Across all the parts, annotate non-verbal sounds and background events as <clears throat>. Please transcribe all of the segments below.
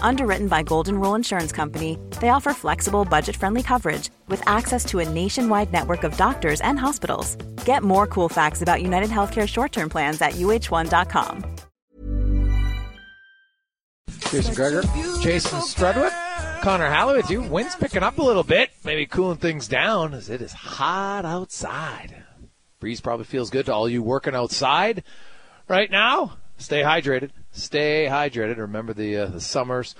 Underwritten by Golden Rule Insurance Company, they offer flexible, budget friendly coverage with access to a nationwide network of doctors and hospitals. Get more cool facts about United Healthcare short term plans at uh1.com. Jason Gregor, Jason Strudwick, Connor Halloway with you. Wind's picking up a little bit, maybe cooling things down as it is hot outside. Breeze probably feels good to all you working outside right now. Stay hydrated. Stay hydrated. Remember the uh, the summers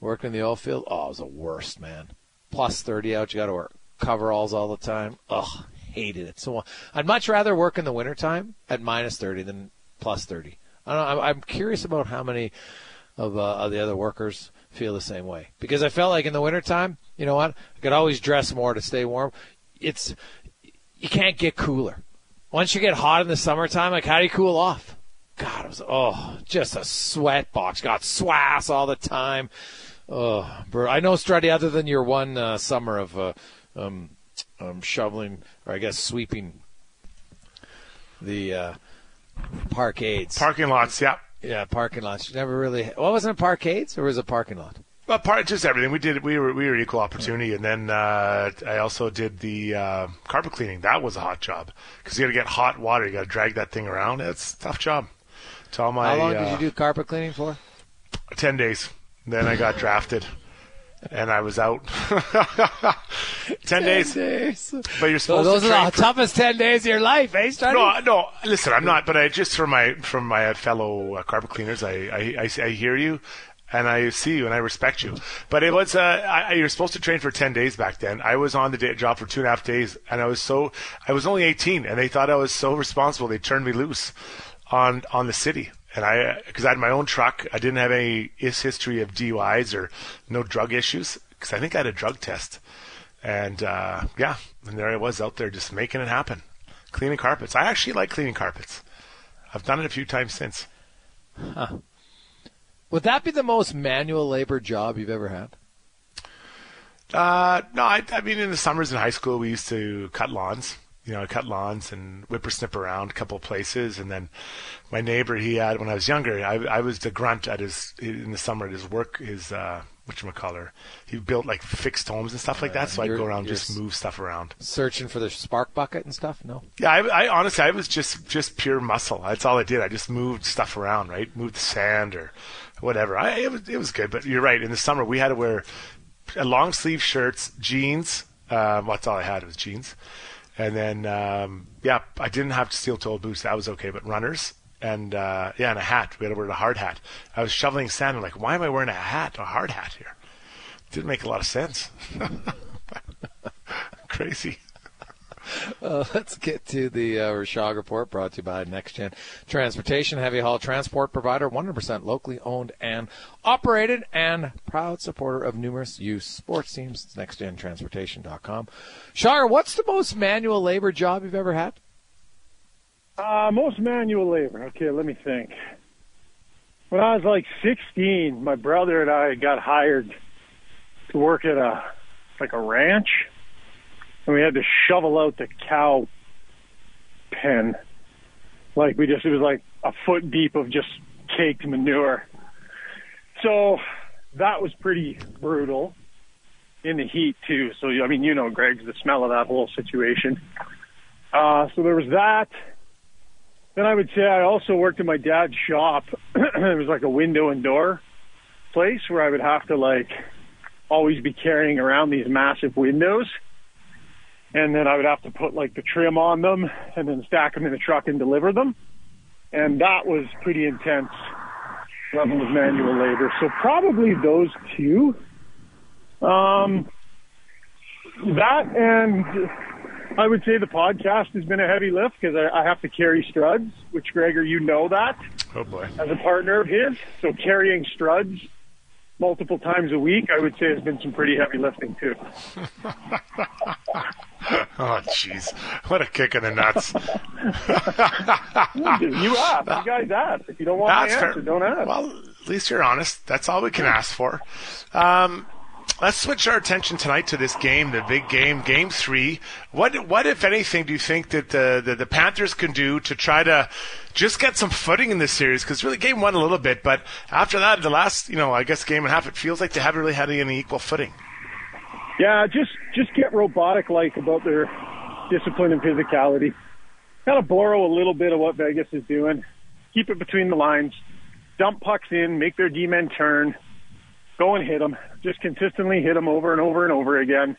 working in the oil field. Oh, it was the worst, man. Plus 30 out. You got to work coveralls all the time. Ugh, hated it. So I'd much rather work in the wintertime at minus 30 than plus 30. I I'm curious about how many of, uh, of the other workers feel the same way because I felt like in the wintertime, you know what? I could always dress more to stay warm. It's you can't get cooler. Once you get hot in the summertime, like how do you cool off? God, it was oh, just a sweat box. Got swass all the time. Oh, bro. I know, Struddy. Other than your one uh, summer of uh, um, um, shoveling, or I guess sweeping the uh, parkades, Parking lots, yeah. yeah, parking lots. You never really. What wasn't it parkades or was it parking lot? Well, part just everything we did. We were we were equal opportunity, and then uh, I also did the uh, carpet cleaning. That was a hot job because you got to get hot water. You got to drag that thing around. It's a tough job. All my How long uh, did you do carpet cleaning for? ten days. Then I got drafted, and I was out. <laughs> ten days. But you're supposed. So those to are the for- toughest ten days of your life, eh, Struddy? No, no. Listen, I'm not. But I just from my from my fellow uh, carpet cleaners, I, I I I hear you, and I see you, and I respect you. But it was uh, I, I- you're supposed to train for ten days back then. I was on the day, job for two and a half days, and I was so I was only 18, and they thought I was so responsible. They turned me loose on on the city. And I, because I had my own truck, I didn't have any history of DUIs or no drug issues. Because I think I had a drug test, and uh, yeah, and there I was out there just making it happen, cleaning carpets. I actually like cleaning carpets. I've done it a few times since. Would that be the most manual labor job you've ever had? Uh, no, I, I mean, in the summers in high school, we used to cut lawns. You know, I cut lawns and whippersnip around a couple of places. And then my neighbor, he had, when I was younger, I, I was the grunt at his, in the summer at his work, his, uh, whatchamacallit. He built like fixed homes and stuff like that. So I'd go around, just move stuff around. Searching for the spark bucket and stuff? No. Yeah, I, I honestly, I was just just pure muscle. That's all I did. I just moved stuff around, right? Moved the sand or whatever. I, it was it was good, but you're right. In the summer, we had to wear uh, long sleeve shirts, jeans. Um, that's all I had was jeans, and then um, yeah, I didn't have steel toed boots. That was okay, but runners and uh, yeah, and a hat. We had to wear a hard hat. I was shoveling sand. I'm like, why am I wearing a hat, a hard hat here? Didn't make a lot of sense. <laughs> Crazy. <laughs> Uh, let's get to the uh, Rishaug report brought to you by NextGen Transportation, heavy haul transport provider, 100% locally owned and operated, and proud supporter of numerous youth sports teams. It's nextgentransportation.com. Shire, what's the most manual labor job you've ever had? Uh, most manual labor. Okay, let me think. When I was like 16, my brother and I got hired to work at a like a ranch and we had to shovel out the cow pen. Like we just, it was like a foot deep of just caked manure. So that was pretty brutal in the heat too. So, I mean, you know, Greg, the smell of that whole situation. Uh, so there was that. Then I would say I also worked in my dad's shop. <clears throat> it was like a window and door place where I would have to like always be carrying around these massive windows and then I would have to put like the trim on them and then stack them in the truck and deliver them. And that was pretty intense level of manual labor. So probably those two. Um, that and I would say the podcast has been a heavy lift because I, I have to carry struds, which Gregor, you know that. Oh boy. As a partner of his, so carrying struds multiple times a week, I would say has been some pretty heavy lifting too. <laughs> oh, jeez. What a kick in the nuts. <laughs> you ask. You guys ask. If you don't want That's answer, fair. don't ask. Well, at least you're honest. That's all we can ask for. Um, let's switch our attention tonight to this game, the big game, Game Three. What, what if anything, do you think that the, the, the Panthers can do to try to just get some footing in this series? Because really, Game One a little bit, but after that, the last, you know, I guess game and a half, it feels like they haven't really had any equal footing. Yeah, just just get robotic like about their discipline and physicality. Kind of borrow a little bit of what Vegas is doing. Keep it between the lines. Dump pucks in, make their D-men turn, go and hit them. Just consistently hit them over and over and over again.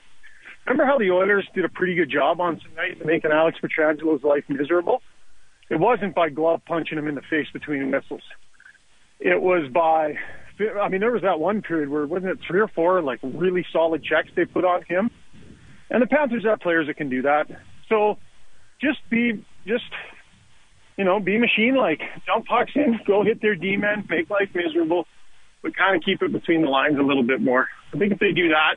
Remember how the Oilers did a pretty good job on tonight making Alex Pietrangelo's life miserable? It wasn't by glove punching him in the face between whistles. It was by I mean, there was that one period where wasn't it three or four like really solid checks they put on him, and the Panthers have players that can do that. So just be just you know be machine like dump pucks in, go hit their D men, make life miserable, but kind of keep it between the lines a little bit more. I think if they do that,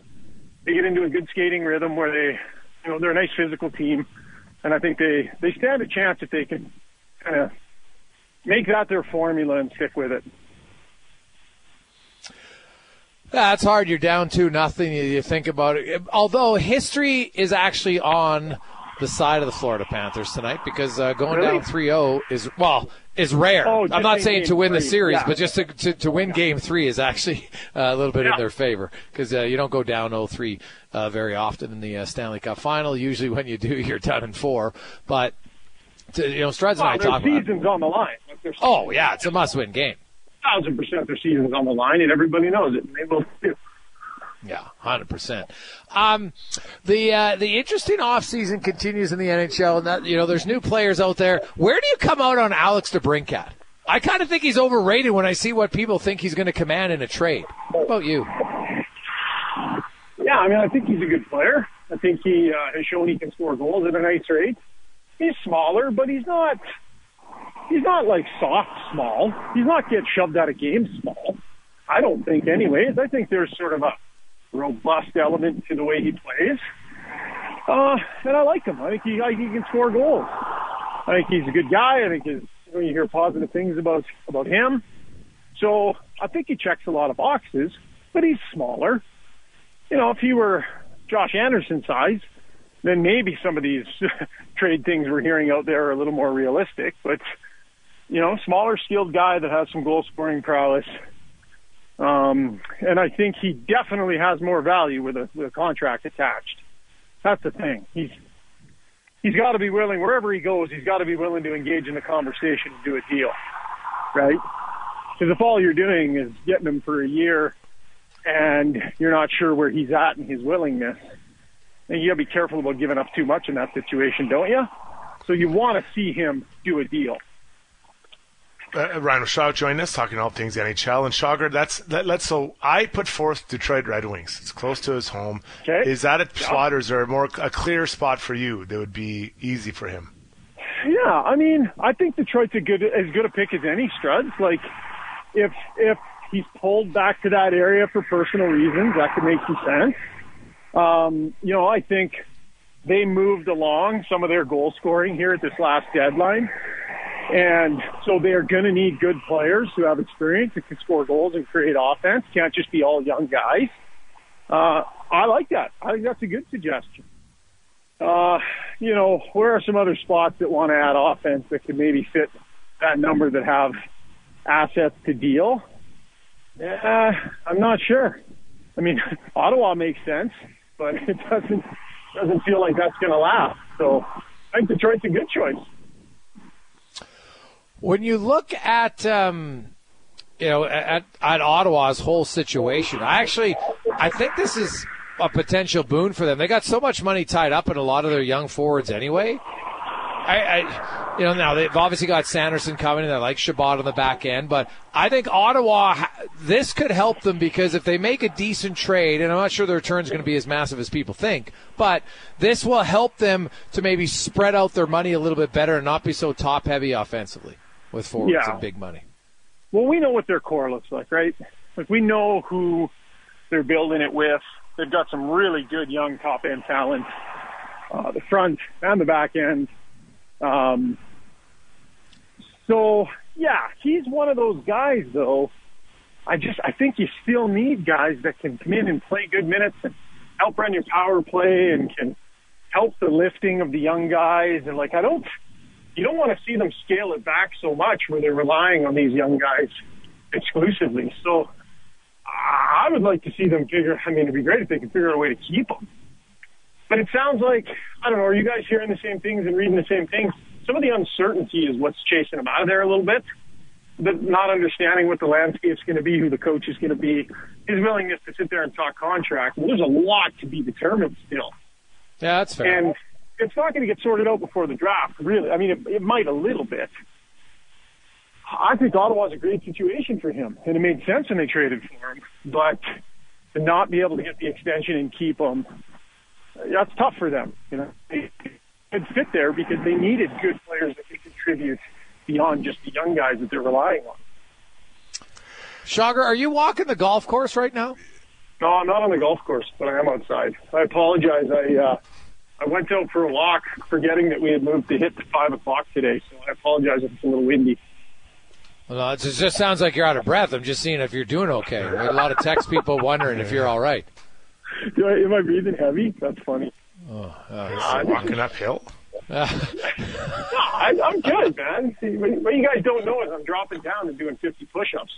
they get into a good skating rhythm where they you know they're a nice physical team, and I think they they stand a chance if they can kind of make that their formula and stick with it. That's hard. You're down to nothing. You think about it. Although history is actually on the side of the Florida Panthers tonight because uh, going really? down 3-0 is well is rare. Oh, I'm not saying to win three. the series, yeah. but just to, to, to, win game three is actually uh, a little bit yeah. in their favor because uh, you don't go down 0-3 uh, very often in the uh, Stanley Cup final. Usually when you do, <laughs> you're down in four. But to, you know, Struds well, and I talk about season's on the line. Oh yeah, it's a must-win game thousand percent their season's on the line, and everybody knows it, and they will too. Yeah, hundred percent. Um, the uh, the interesting off season continues in the NHL, and that you know there's new players out there. Where do you come out on Alex DeBrincat? I kind of think he's overrated when I see what people think he's going to command in a trade. What about you? Yeah, I mean, I think he's a good player. I think he uh, has shown he can score goals at a nice rate. He's smaller, but he's not he's not like soft small. He's not get shoved out of games small. I don't think, anyways. I think there's sort of a robust element to the way he plays. Uh, and I like him. I think he, I he can score goals. I think he's a good guy. I think know, you hear positive things about about him. So I think he checks a lot of boxes, but he's smaller. You know, if he were Josh Anderson size, then maybe some of these <laughs> trade things we're hearing out there are a little more realistic. But you know, smaller, skilled guy that has some goal scoring prowess. Um, and I think he definitely has more value with a, with a contract attached. That's the thing. He's he's got to be willing wherever he goes. He's got to be willing to engage in the conversation and do a deal, right? Because if all you're doing is getting him for a year, and you're not sure where he's at in his willingness, then you got to be careful about giving up too much in that situation, don't you? So you want to see him do a deal. Uh, Ryan Rishaug joined us talking all things NHL and Shagar. That's let, us so I put forth Detroit Red Wings. It's close to his home. Okay. Is that a spot or is there a more a clear spot for you that would be easy for him? Yeah, I mean, I think Detroit's a good as good a pick as any. Struds like if if he's pulled back to that area for personal reasons, that could make some sense. Um, you know, I think they moved along some of their goal scoring here at this last deadline. And so they're going to need good players who have experience and can score goals and create offense. Can't just be all young guys. Uh, I like that. I think that's a good suggestion. Uh, you know, where are some other spots that want to add offense that could maybe fit that number that have assets to deal? Yeah, I'm not sure. I mean, <laughs> Ottawa makes sense, but <laughs> it doesn't doesn't feel like that's going to last. So I think Detroit's a good choice. When you look at um, you know at, at Ottawa's whole situation, I actually I think this is a potential boon for them. They got so much money tied up in a lot of their young forwards anyway. I, I you know, now they've obviously got Sanderson coming, and they like Chabot on the back end, but I think Ottawa, this could help them because if they make a decent trade, and I'm not sure the return is going to be as massive as people think, but this will help them to maybe spread out their money a little bit better and not be so top heavy offensively with forwards Yeah. and big money. Well, we know what their core looks like, right? Like we know who they're building it with. They've got some really good young top end talent, uh, the front and the back end. Um, so yeah, he's one of those guys though. I just I think you still need guys that can come in and play good minutes and help run your power play and can help the lifting of the young guys and like I don't you don't want to see them scale it back so much where they're relying on these young guys exclusively. So I would like to see them figure. I mean, it'd be great if they could figure out a way to keep them. But it sounds like I don't know. Are you guys hearing the same things and reading the same things? Some of the uncertainty is what's chasing them out of there a little bit. The not understanding what the landscape's going to be, who the coach is going to be, his willingness to sit there and talk contract. Well, there's a lot to be determined still. Yeah, that's fair. And it's not going to get sorted out before the draft, really. I mean, it, it might a little bit. I think Ottawa's a great situation for him, and it made sense when they traded for him. But to not be able to get the extension and keep him, that's tough for them. You know, they could fit there because they needed good players that could contribute beyond just the young guys that they're relying on. Shagar, are you walking the golf course right now? No, I'm not on the golf course, but I am outside. I apologize. I uh, I went out for a walk, forgetting that we had moved to hit to five o'clock today. So I apologize if it's a little windy. Well, it just sounds like you're out of breath. I'm just seeing if you're doing okay. We had a lot of text people wondering if you're all right. <laughs> Do I, am I breathing heavy? That's funny. Oh, oh Walking uphill. <laughs> No, I, I'm good, man. See, what, what you guys don't know is I'm dropping down and doing 50 push-ups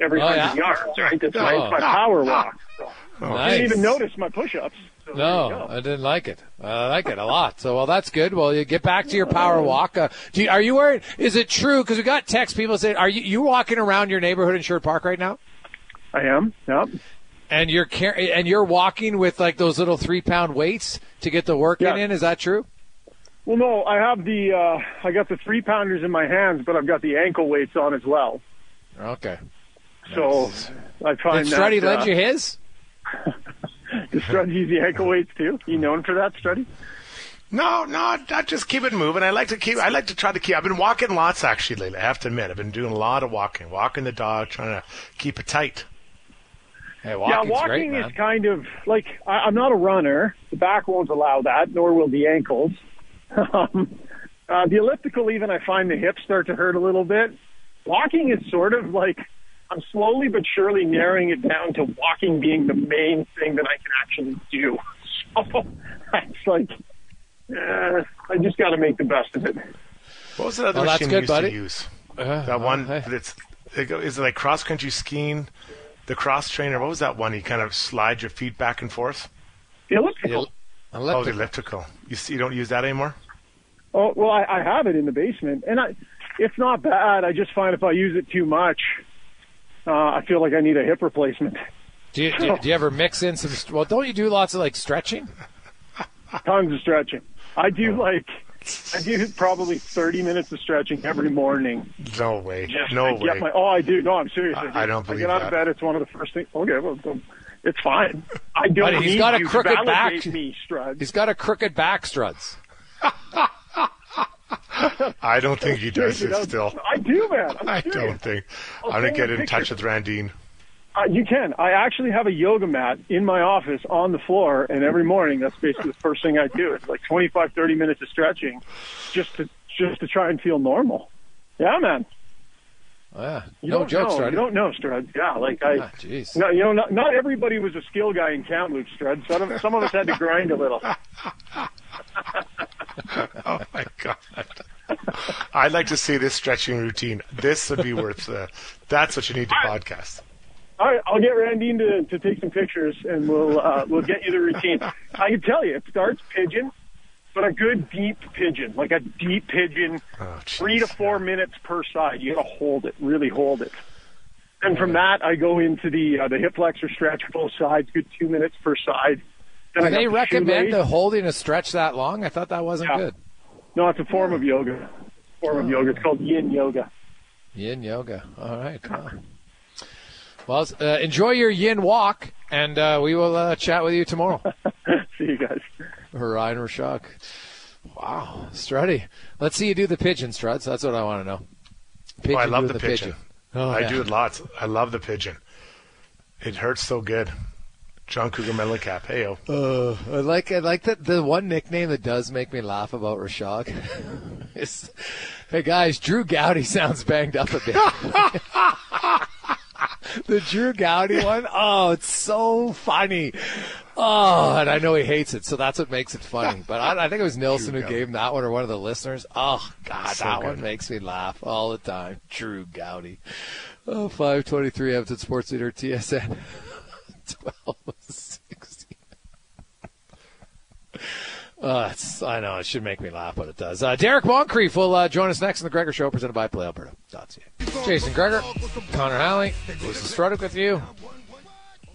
every Oh, 100 yeah? yards. Right? That's my, Oh. my power walk. So I didn't even notice my push-ups. So No. I didn't like it. I like it a lot. So, well, that's good. Well, you get back to your power walk. Uh, do you, are you wearing? Is it true? Because we got text people saying, "Are you you walking around your neighborhood in Sherwood Park right now?" I am. Yep. And you're car- and you're walking with like those little three pound weights to get the working Yeah. in. Is that true? Well, no, I have the uh, I got the three pounders in my hands, but I've got the ankle weights on as well. Okay. So I find Did Struddy that, uh, lend you his? <laughs> Does Struddy use the <laughs> ankle weights too? You known for that, Struddy? No, no, I just keep it moving. I like to keep. I like to try to keep. I've been walking lots actually lately. I have to admit, I've been doing a lot of walking, walking the dog, trying to keep it tight. Hey, yeah, walking great, man. is kind of like I, I'm not a runner. The back won't allow that, nor will the ankles. <laughs> Um, uh, the elliptical, even I find the hips start to hurt a little bit. Walking is sort of like I'm slowly but surely narrowing it down to walking being the main thing that I can actually do. <laughs> So it's like uh, I just got to make the best of it. What was that other Well, that's machine good, you used buddy. to use? Uh, That one hey. that's it go- is it like cross country skiing? The cross trainer. What was that one? You kind of slide your feet back and forth. The elliptical. Oh, the Elliptical. elliptical. You see, you don't use that anymore. Oh well, I, I have it in the basement, and I, it's not bad. I just find if I use it too much, uh, I feel like I need a hip replacement. Do you, do, you- do you ever mix in some? Well, don't you do lots of like stretching? Tons of stretching. I do like I do probably 30 minutes of stretching every morning. No way. Just no way. Get my, oh, I do. No, I'm serious. I- do. I don't I believe get out that. of bed. It's one of the first things. Okay, well, well, it's fine. I don't Buddy, he's need got a crooked back. Me, Strud. He's got a crooked back, Struds. <laughs> <laughs> I don't think he does it still. I do, man. I'm I don't think. I'll I'm gonna get a in touch with Randine. Uh, you can. I actually have a yoga mat in my office on the floor, and every morning that's basically the first thing I do. It's like 25, 30 minutes of stretching, just to just to try and feel normal. Yeah, man. Oh, yeah. You no don't joke, know. Strud. You don't know, Strud. Yeah, like I. Ah, jeez. No, you know, not, not everybody was a skill guy in Kamloops, Strud. Some of, some of us had to grind a little. <laughs> <laughs> Oh my god. I'd like to see this stretching routine. This would be worth the. That's what you need to podcast. All right, I'll get Randine to, to take some pictures, and we'll uh, we'll get you the routine. <laughs> I can tell you, it starts pigeon, but a good deep pigeon, like a deep pigeon, Oh, three to four minutes per side. You got to hold it, really hold it. And from that, I go into the uh, the hip flexor stretch, both sides, good two minutes per side. Then I Do got they recommend the holding a stretch that long? I thought that wasn't Yeah. good. No, it's a form of yoga. Form of yoga. It's called Yin Yoga. Yin yoga. All right. Wow. Well, uh, enjoy your yin walk, and uh, we will uh, chat with you tomorrow. <laughs> See you guys. Ryan Rishaug. Wow, Struddy. Let's see you do the pigeon, Struts. That's what I want to know. Pigeon Oh, I love doing the pigeon. Oh, I yeah. do it lots. I love the pigeon. It hurts so good. John Cougar Mellencamp. Heyo. Uh, I like I like that the one nickname that does make me laugh about Rishaug <laughs> is Hey guys, Drew Gowdy sounds banged up a bit. <laughs> the Drew Gowdy one, oh, it's so funny. Oh, and I know he hates it, so that's what makes it funny. But I, I think it was Nilsson who Gowdy. gave him that one, or one of the listeners. Oh God, So that good. one makes me laugh all the time. Drew Gowdy. Oh, 523 Everton Sports Leader TSN. 12 16. Uh, it's, I know it should make me laugh, but it does. Uh, Derrick Moncrief will uh, join us next in the Gregor Show, presented by PlayAlberta.ca. Jason Gregor, Connor Halley, Jason Strudwick with you.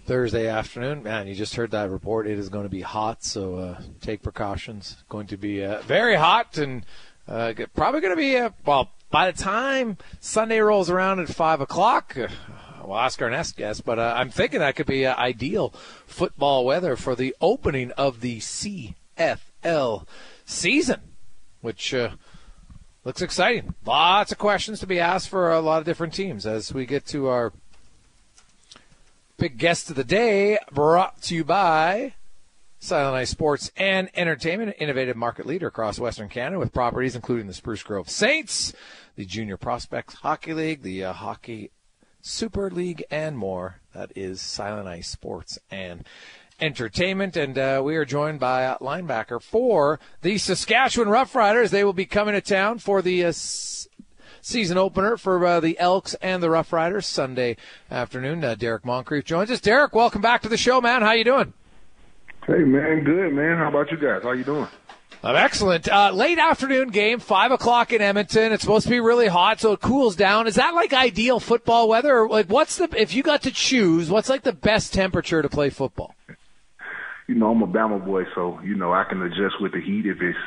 Thursday afternoon, man, you just heard that report. It is going to be hot, so uh, take precautions. Going to be uh, very hot, and uh, probably going to be uh, well by the time Sunday rolls around at five o'clock. We'll ask our next guest, but uh, I'm thinking that could be uh, ideal football weather for the opening of the CFL season, which uh, looks exciting. Lots of questions to be asked for a lot of different teams as we get to our big guest of the day, brought to you by Silent Eye Sports and Entertainment, innovative market leader across Western Canada with properties including the Spruce Grove Saints, the Junior Prospects Hockey League, the uh, Hockey Super League, and more. That is Silent Eye Sports and Entertainment. And uh, we are joined by linebacker for the Saskatchewan Roughriders. They will be coming to town for the uh, season opener for uh, the Elks and the Rough Riders Sunday afternoon. Uh, Derrick Moncrief joins us. Derrick, welcome back to the show, man. How you doing? Hey man, good man. How about you guys? How you doing? Excellent. Uh, late afternoon game, five o'clock in Edmonton. It's supposed to be really hot, so it cools down. Is that like ideal football weather? Or like, what's the if you got to choose? What's like the best temperature to play football? You know I'm a Bama boy, so you know I can adjust with the heat if it's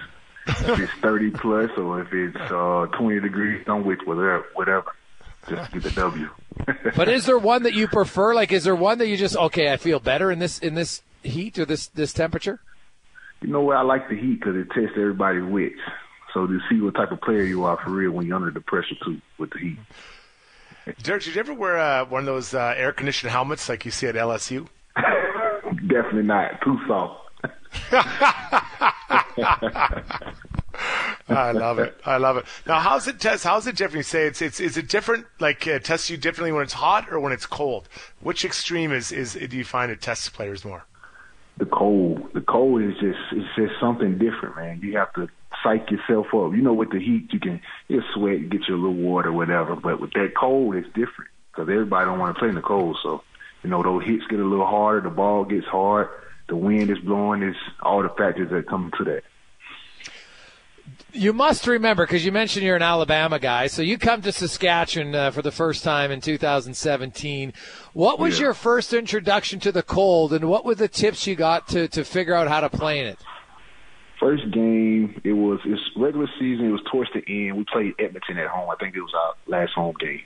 if it's 30 plus or if it's uh 20 degrees. I'm with whatever, whatever. Just get the W. <laughs> But is there one that you prefer? Like, is there one that you just okay? I feel better in this in this heat or this this temperature. You know what? I like the heat because it tests everybody's wits. So to see what type of player you are for real when you're under the pressure too with the heat. Derrick, did you ever wear uh, one of those uh, air conditioned helmets like you see at LSU? <laughs> Definitely not too soft. <laughs> I love it. I love it. Now, how's it test? How's it different? You say it's it's is it different? Like uh, tests you differently when it's hot or when it's cold? Which extreme is is do you find it tests players more? the cold. The cold is just just something different, man. You have to psych yourself up. You know, with the heat, you can you sweat, get your little water, whatever. But with that cold, it's different because everybody don't want to play in the cold. So, you know, those hits get a little harder. The ball gets hard. The wind is blowing. It's all the factors that come to that. You must remember because you mentioned you're an Alabama guy, so you come to Saskatchewan uh, for the first time in 2017. What was Yeah. your first introduction to the cold, and what were the tips you got to to figure out how to play in it? First game, it was it's regular season. It was towards the end. We played Edmonton at home. I think it was our last home game.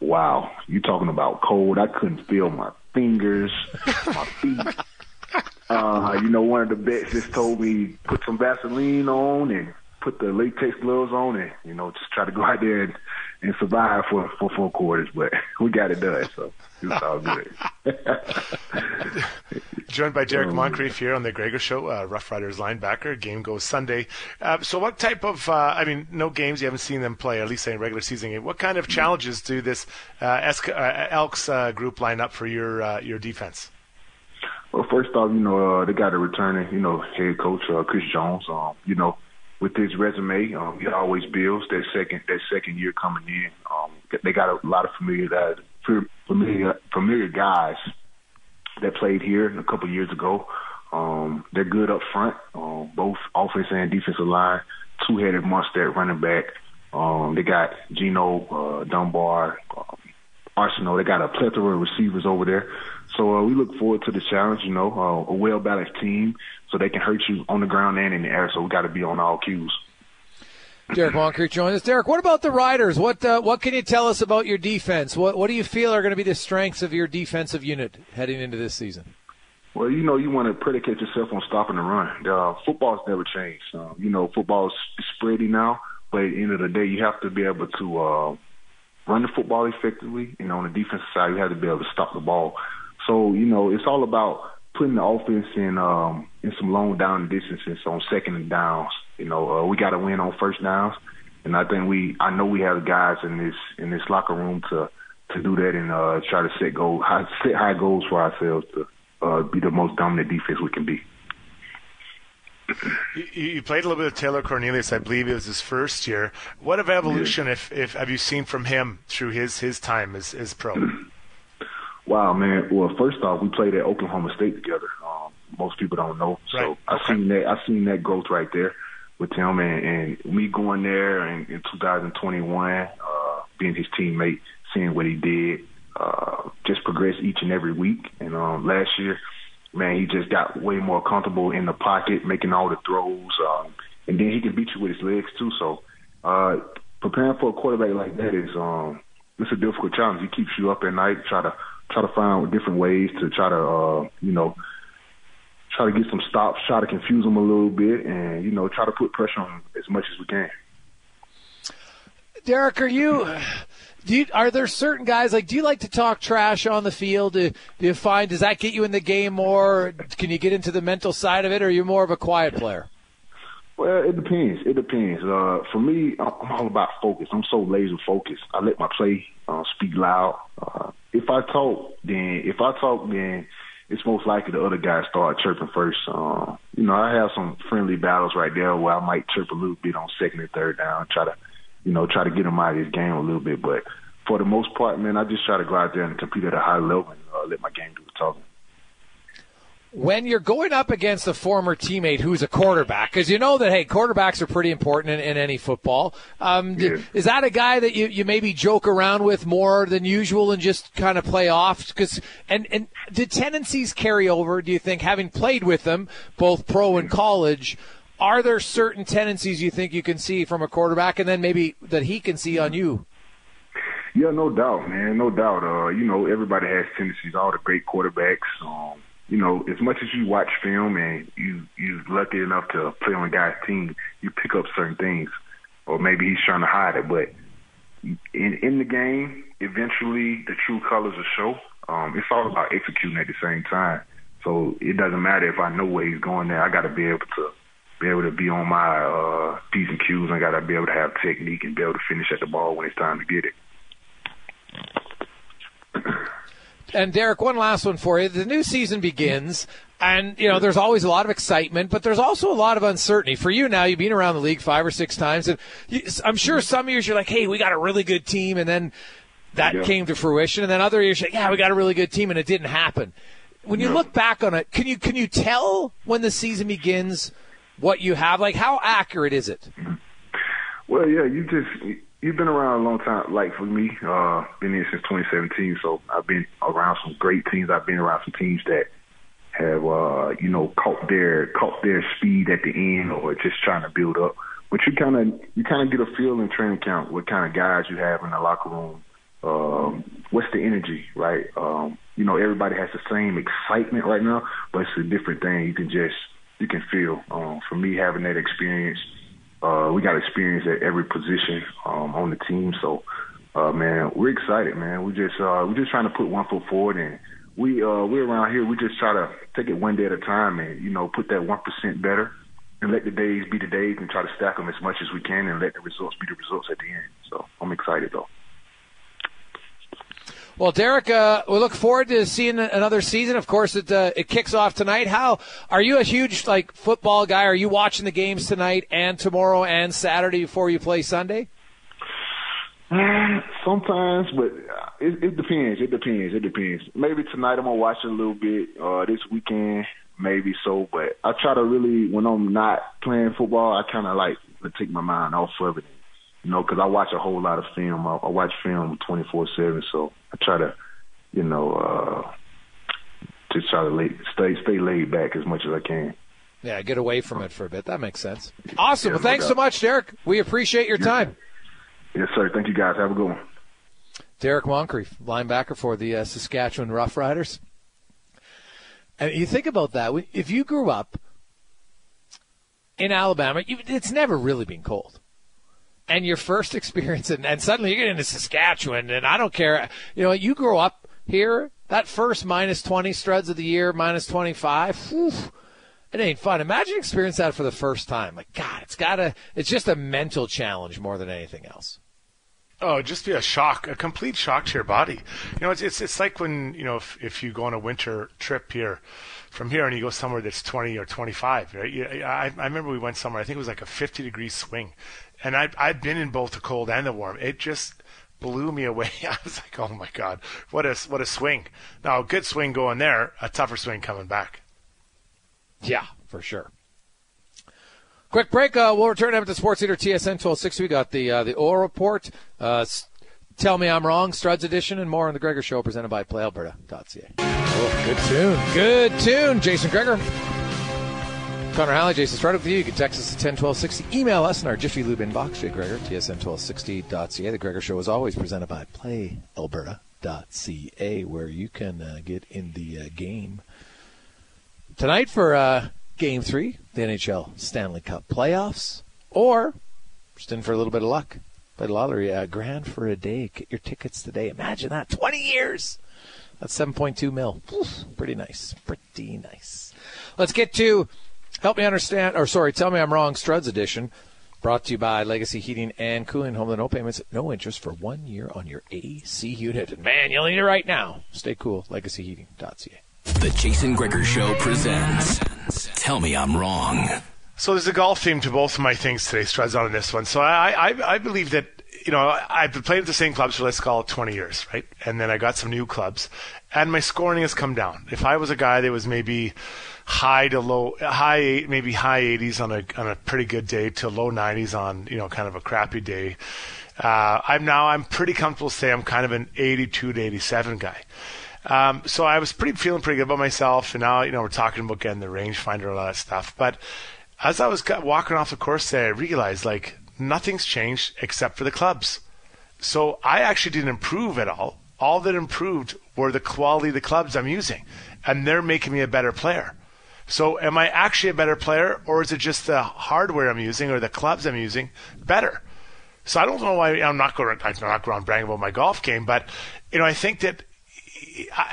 Wow, you talking about cold? I couldn't feel my fingers, <laughs> my feet. Uh, you know, one of the vets just told me put some Vaseline on and put the latex gloves on and you know just try to go out there and, and survive for for four quarters. But <laughs> we got it done, so it was all good. <laughs> Joined by Derrick Moncrief here on the Gregor Show, uh, Rough Riders linebacker. Game goes Sunday. Uh, so, what type of? Uh, I mean, no games you haven't seen them play, at least in regular season game. What kind of challenges do this uh, uh, Elks uh, group line up for your uh, your defense? Well, first off, you know uh, they got a returning, you know, head coach uh, Chris Jones. Um, you know, with his resume, um, he always builds that second that second year coming in. Um, they got a lot of familiar guys, familiar familiar guys that played here a couple years ago. Um, they're good up front, um, both offense and defensive line. Two-headed monster at running back. Um, they got Gino uh, Dunbar, um, Arsenal. They got a plethora of receivers over there. So uh, we look forward to the challenge. You know, uh, a well-balanced team, so they can hurt you on the ground and in the air. So we got to be on all cues. Derrick Moncrief joins us. Derrick, what about the Riders? What uh, what can you tell us about your defense? What what do you feel are going to be the strengths of your defensive unit heading into this season? Well, you know, you want to predicate yourself on stopping the run. Uh, football's never changed. Uh, you know, football's spready now, but at the end of the day, you have to be able to uh, run the football effectively. And on the defensive side, you have to be able to stop the ball. So, you know, it's all about putting the offense in um, in some long down distances on second and downs. You know, uh, we got to win on first downs, and I think we, I know we have guys in this in this locker room to to do that and uh, try to set goal <laughs> high, set high goals for ourselves to uh, be the most dominant defense we can be. You, you played a little bit of Taylor Cornelius, I believe it was his first year. What of evolution, yeah. if, if have you seen from him through his his time as as pro? <clears throat> Wow, man. Well, first off, we played at Oklahoma State together. Um, most people don't know, so right. I seen that. I seen that growth right there with him, and, and me going there in, in 2021, uh, being his teammate, seeing what he did, uh, just progress each and every week. And um, last year, man, he just got way more comfortable in the pocket, making all the throws, um, and then he can beat you with his legs too. So, uh, preparing for a quarterback like that is um, it's a difficult challenge. He keeps you up at night, try to try to find different ways to try to uh, you know try to get some stops, try to confuse them a little bit, and you know try to put pressure on as much as we can. Derrick, are you? Do you, are there certain guys like? Do you like to talk trash on the field? Do, do you find does that get you in the game more? Can you get into the mental side of it, or are you more of a quiet player? Well, it depends. It depends. Uh, for me, I'm all about focus. I'm so laser focused. I let my play uh, speak loud. Uh, if I talk, then if I talk, then it's most likely the other guys start chirping first. Uh, you know, I have some friendly battles right there where I might chirp a little bit on second and third down, try to, you know, try to get them out of this game a little bit. But for the most part, man, I just try to go out there and compete at a high level and uh, let my game do the talking when you're going up against a former teammate who's a quarterback, because you know that hey, quarterbacks are pretty important in, in any football. Um, yeah. Is that a guy that you, you maybe joke around with more than usual and just kind of play off? Because and and did tendencies carry over? Do you think having played with them both pro and college? Are there certain tendencies you think you can see from a quarterback, and then maybe that he can see on you? Yeah, no doubt, man, no doubt. Uh, you know, everybody has tendencies. All the great quarterbacks. Um, you know, as much as you watch film and you you're lucky enough to play on a guy's team, you pick up certain things, or maybe he's trying to hide it. But in in the game, eventually the true colors will show. Um, it's all about executing at the same time. So it doesn't matter if I know where he's going there. I got to be able to be able to be on my uh, p's and q's. I got to be able to have technique and be able to finish at the ball when it's time to get it. <clears throat> And Derrick, one last one for you. The new season begins, and you know there's always a lot of excitement, but there's also a lot of uncertainty. For you now, you've been around the league five or six times, and you, I'm sure some years you're like, "Hey, we got a really good team," and then that yeah. came to fruition, and then other years, you're like, "Yeah, we got a really good team," and it didn't happen. When you look back on it, can you can you tell when the season begins what you have? Like, how accurate is it? Well, yeah, you just you've been around a long time. Like for me, uh, been here since 2017, so I've been around some great teams. I've been around some teams that have uh, you know caught their caught their speed at the end or just trying to build up. But you kind of you kind of get a feel in training camp what kind of guys you have in the locker room. Um, what's the energy, right? Um, you know, everybody has the same excitement right now, but it's a different thing. You can just you can feel. Um, for me, having that experience, uh, we got experience at every position um, on the team. So, uh, man, we're excited, man. We just uh, we're just trying to put one foot forward, and we uh, we're around here. We just try to take it one day at a time, and you know, put that one percent better, and let the days be the days, and try to stack them as much as we can, and let the results be the results at the end. So, I'm excited though. Well, Derrick, uh, we look forward to seeing another season. Of course, it uh, it kicks off tonight. How are you a huge like football guy? Are you watching the games tonight and tomorrow and Saturday before you play Sunday? Sometimes, but it, it depends. It depends. It depends. Maybe tonight I'm gonna watch a little bit. Uh, this weekend, maybe so. But I try to really, when I'm not playing football, I kind of like take my mind off of it you know, because I watch a whole lot of film. I, I watch film 24/7, so I try to, you know, uh, just try to lay, stay stay laid back as much as I can. Yeah, get away from it for a bit. That makes sense. Awesome. well, thanks so much, Derrick. We appreciate your time. Yes, sir. Thank you, guys. Have a good one. Derrick Moncrief, linebacker for the uh, Saskatchewan Roughriders. And you think about that. If you grew up in Alabama, it's never really been cold and your first <laughs> experience, and, and suddenly you get into Saskatchewan, and I don't care. You know, you grow up here, that first minus 20 struds of the year, minus 25, whew, it ain't fun. Imagine experience that for the first time. Like, God, it's gotta, it's just a mental challenge more than anything else. Oh, just be a shock, a complete shock to your body. You know, it's it's, it's like when you know if, if you go on a winter trip here, from here and you go somewhere that's 20 or 25, right? I, I remember we went somewhere. I think it was like a 50 degree swing, and I've I've been in both the cold and the warm. It just blew me away. <laughs> I was like, oh my god, what a what a swing! Now a good swing going there, a tougher swing coming back. Yeah, for sure. Quick break. Uh, we'll return to Sports Leader TSN 1260. We got the uh, the oil report. Uh, Tell me I'm wrong. Struds edition and more on the Gregor Show, presented by PlayAlberta.ca. Oh, good tune, good tune, Jason Gregor. Connor Halley, Jason Strud with you. You can text us at 101260. Email us in our Jiffy Lube inbox, Jay Gregor, tsn1260.ca. The Gregor Show is always presented by PlayAlberta.ca, where you can uh, get in the uh, game. Tonight for uh, Game 3, the NHL Stanley Cup playoffs, or just in for a little bit of luck. Play the lottery, a grand for a day. Get your tickets today. Imagine that. 20 years! That's 7.2 mil. Pretty nice. Pretty nice. Let's get to Help me understand, or sorry, tell me I'm wrong. Struds edition, brought to you by Legacy Heating and Cooling. Home with no payments, no interest for one year on your AC unit. And man, you'll need it right now. Stay cool. LegacyHeating.ca. The Jason Gregor Show presents. Tell me I'm wrong. So there's a golf theme to both of my things today. Struds on this one. So I, I, I believe that you know, I've been playing at the same clubs for let's call it 20 years, right? And then I got some new clubs, and my scoring has come down. If I was a guy that was maybe high to low, high eight, maybe high 80s on a on a pretty good day to low 90s on you know kind of a crappy day, uh, I'm now I'm pretty comfortable to say I'm kind of an 82 to 87 guy. Um, so I was pretty feeling pretty good about myself, and now you know we're talking about getting the rangefinder, and all that stuff. But as I was walking off the course there, I realized like nothing's changed except for the clubs. So I actually didn't improve at all. All that improved were the quality of the clubs I'm using, and they're making me a better player. So am I actually a better player, or is it just the hardware I'm using or the clubs I'm using better? So I don't know why I'm not going. I'm not going bragging about my golf game, but you know I think that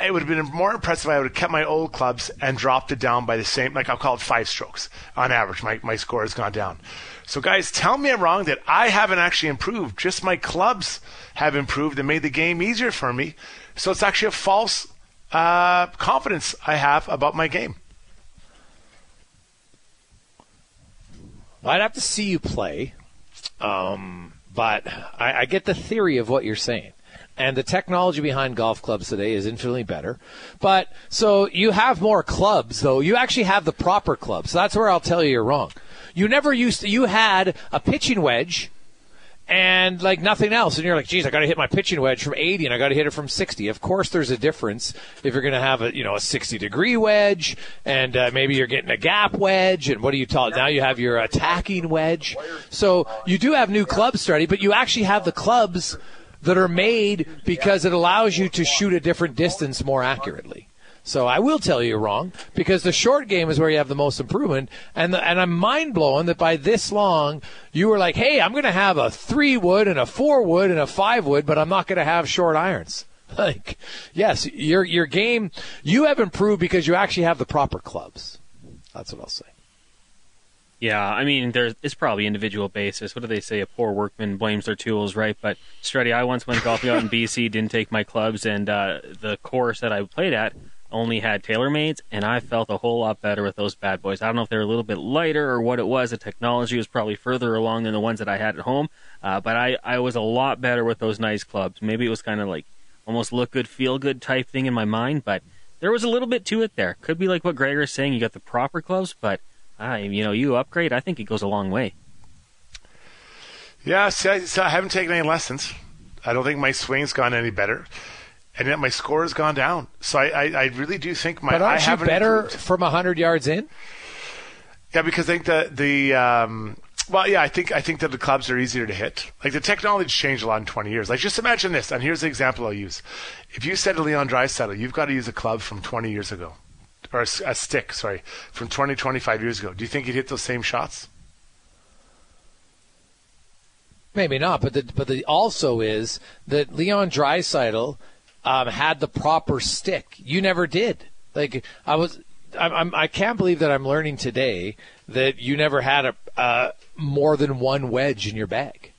it would have been more impressive if I would have kept my old clubs and dropped it down by the same, like I'll call it five strokes on average. My, my score has gone down. So, guys, tell me I'm wrong that I haven't actually improved. Just my clubs have improved and made the game easier for me. So it's actually a false uh, confidence I have about my game. I'd have to see you play, um, but I, I get the theory of what you're saying and the technology behind golf clubs today is infinitely better. But so you have more clubs, though. You actually have the proper clubs. So that's where I'll tell you you're wrong. You never used to, you had a pitching wedge and like nothing else. And you're like, geez, I got to hit my pitching wedge from 80 and I got to hit it from 60. Of course, there's a difference if you're going to have a, you know, a 60 degree wedge and uh, maybe you're getting a gap wedge. And what do you call it? Now you have your attacking wedge. So you do have new clubs ready, but you actually have the clubs that are made because it allows you to shoot a different distance more accurately. So I will tell you you're wrong because the short game is where you have the most improvement. And the, and I'm mind blown that by this long you were like, hey, I'm going to have a three wood and a four wood and a five wood, but I'm not going to have short irons. <laughs> Like, yes, your your game you have improved because you actually have the proper clubs. That's what I'll say. Yeah, I mean, there's it's probably individual basis. What do they say? A poor workman blames their tools, right? But Struddy, I once went golfing out in BC, <laughs> didn't take my clubs, and uh, the course that I played at only had TaylorMades, and I felt a whole lot better with those bad boys. I don't know if they were a little bit lighter or what it was. The technology was probably further along than the ones that I had at home, uh, but I, I was a lot better with those nice clubs. Maybe it was kind of like almost look good, feel good type thing in my mind, but there was a little bit to it there. Could be like what Gregor is saying. You got the proper clubs, but I, you know, you upgrade. I think it goes a long way. Yeah, see, I, so I haven't taken any lessons. I don't think my swing's gone any better and yet my score has gone down. So I, I, I really do think my. But aren't I you haven't better improved. from hundred yards in? Yeah, because I think the the um, well, yeah, I think I think that the clubs are easier to hit. Like the technology's changed a lot in 20 years. Like just imagine this, and here's the example I'll use. If you said to Leon Draisaitl, you've got to use a club from 20 years ago, or a, a stick, sorry, from 20, 25 years ago. Do you think he'd hit those same shots? Maybe not, but the but the also is that Leon Draisaitl um, had the proper stick. You never did. Like I was, I'm, I'm, I can't believe that I'm learning today that you never had a uh, more than one wedge in your bag.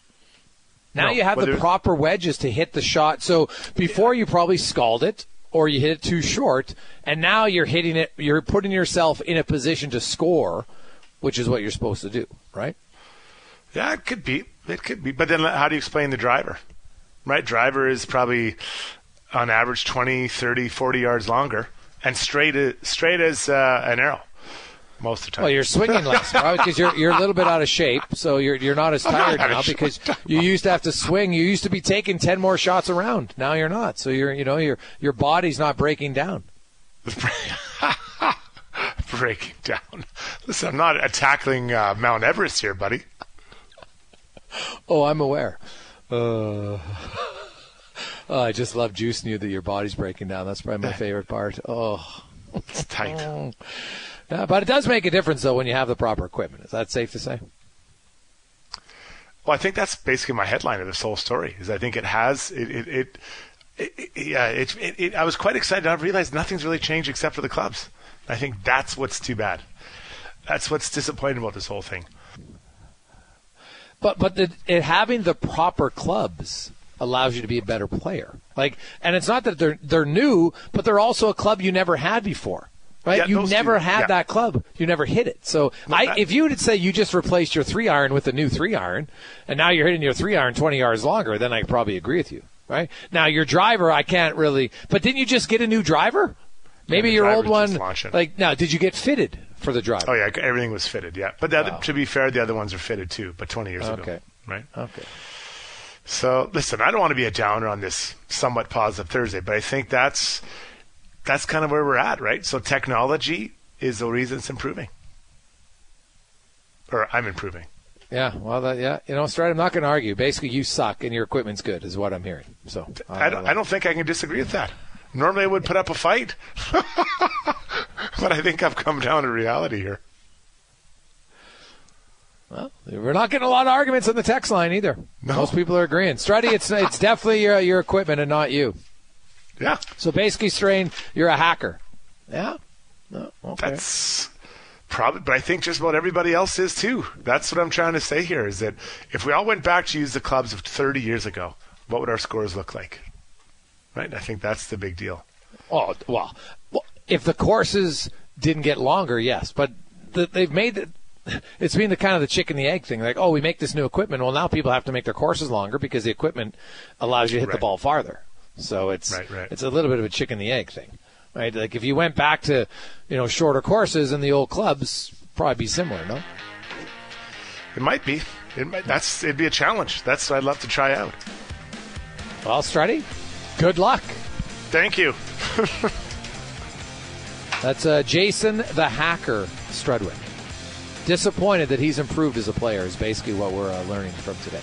Now No, you have the proper wedges to hit the shot. So before you probably scald it or you hit it too short, and now you're hitting it. You're putting yourself in a position to score, which is what you're supposed to do, right? Yeah, it could be. It could be. But then how do you explain the driver? Right? Driver is probably on average 20, 30, 40 yards longer and straight as, straight as uh, an arrow most of the time. Well, you're swinging less because you're you're a little bit out of shape, so you're you're not as I'm not tired now because you used to have to swing. You used to be taking ten more shots around. Now you're not. So you're you know your your body's not breaking down. <laughs> breaking down. Listen, I'm not tackling uh, Mount Everest here, buddy. Oh, I'm aware. Uh, <laughs> oh, I just love juicing you that your body's breaking down. That's probably my <laughs> favorite part. Oh, It's tight. Yeah, but it does make a difference though when you have the proper equipment. Is that safe to say? Well, I think that's basically my headline of this whole story. Is I think it has it it. it it, yeah, it, I was quite excited. I realized nothing's really changed except for the clubs. I think that's what's too bad. That's what's disappointing about this whole thing. But but the, it, having the proper clubs allows you to be a better player. Like, and it's not that they're they're new, but they're also a club you never had before. Right? Yeah, you never two, had yeah. that club. You never hit it. So, I, that- if you would say you just replaced your three iron with a new three iron, and now you're hitting your three iron 20 yards longer, then I probably agree with you. Right? Now, your driver, I can't really. But didn't you just get a new driver? Maybe the your old one. Like, now, did you get fitted for the driver? Oh yeah, everything was fitted. Yeah, but the other, to be fair, the other ones are fitted too. But 20 years Okay. ago, right? Okay. So listen, I don't want to be a downer on this somewhat positive Thursday, but I think that's that's kind of where we're at, right? So technology is the reason it's improving, or I'm improving. Yeah, well, that, yeah, you know, straight. I'm not going to argue. Basically, you suck and your equipment's good, is what I'm hearing. So I don't, uh, I don't think I can disagree with that. Normally, I would put up a fight, <laughs> but I think I've come down to reality here. Well, we're not getting a lot of arguments on the text line either. No. Most people are agreeing. Strutty, it's it's definitely your your equipment and not you. Yeah, So basically, Strain, you're a hacker. Yeah. No, okay. that's probably, but I think just about everybody else is too. That's what I'm trying to say here is that if we all went back to use the clubs of 30 years ago, what would our scores look like? Right? I think that's the big deal. Oh well, well, if the courses didn't get longer, yes, but the, they've made it. <laughs> It's been the kind of the chicken and the egg thing. Like, oh, we make this new equipment. Well, now people have to make their courses longer because the equipment allows you to hit the ball farther. So it's Right, right. it's a little bit of a chicken and the egg thing, right? Like if you went back to you know shorter courses in the old clubs, probably be similar, no? It might be. it might, that's it'd be a challenge. That's I'd love to try out. Well, Strutty, good luck. Thank you. <laughs> That's uh, Jason the Hacker Strudwick. Disappointed that he's improved as a player is basically what we're uh, learning from today.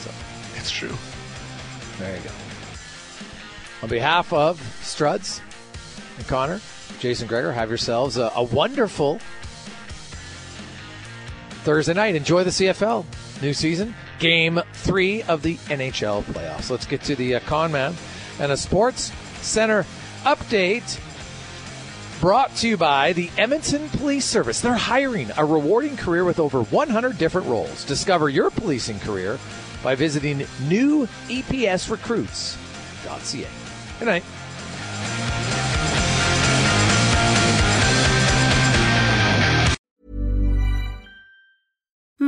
So it's true. There you go. On behalf of Struds and Connor, Jason Gregor, have yourselves a, a wonderful Thursday night. Enjoy the CFL new season, game three of the NHL playoffs. Let's get to the uh, con man and a sports center update brought to you by the Edmonton Police Service. They're hiring a rewarding career with over 100 different roles. Discover your policing career by visiting newepsrecruits.ca. Good night.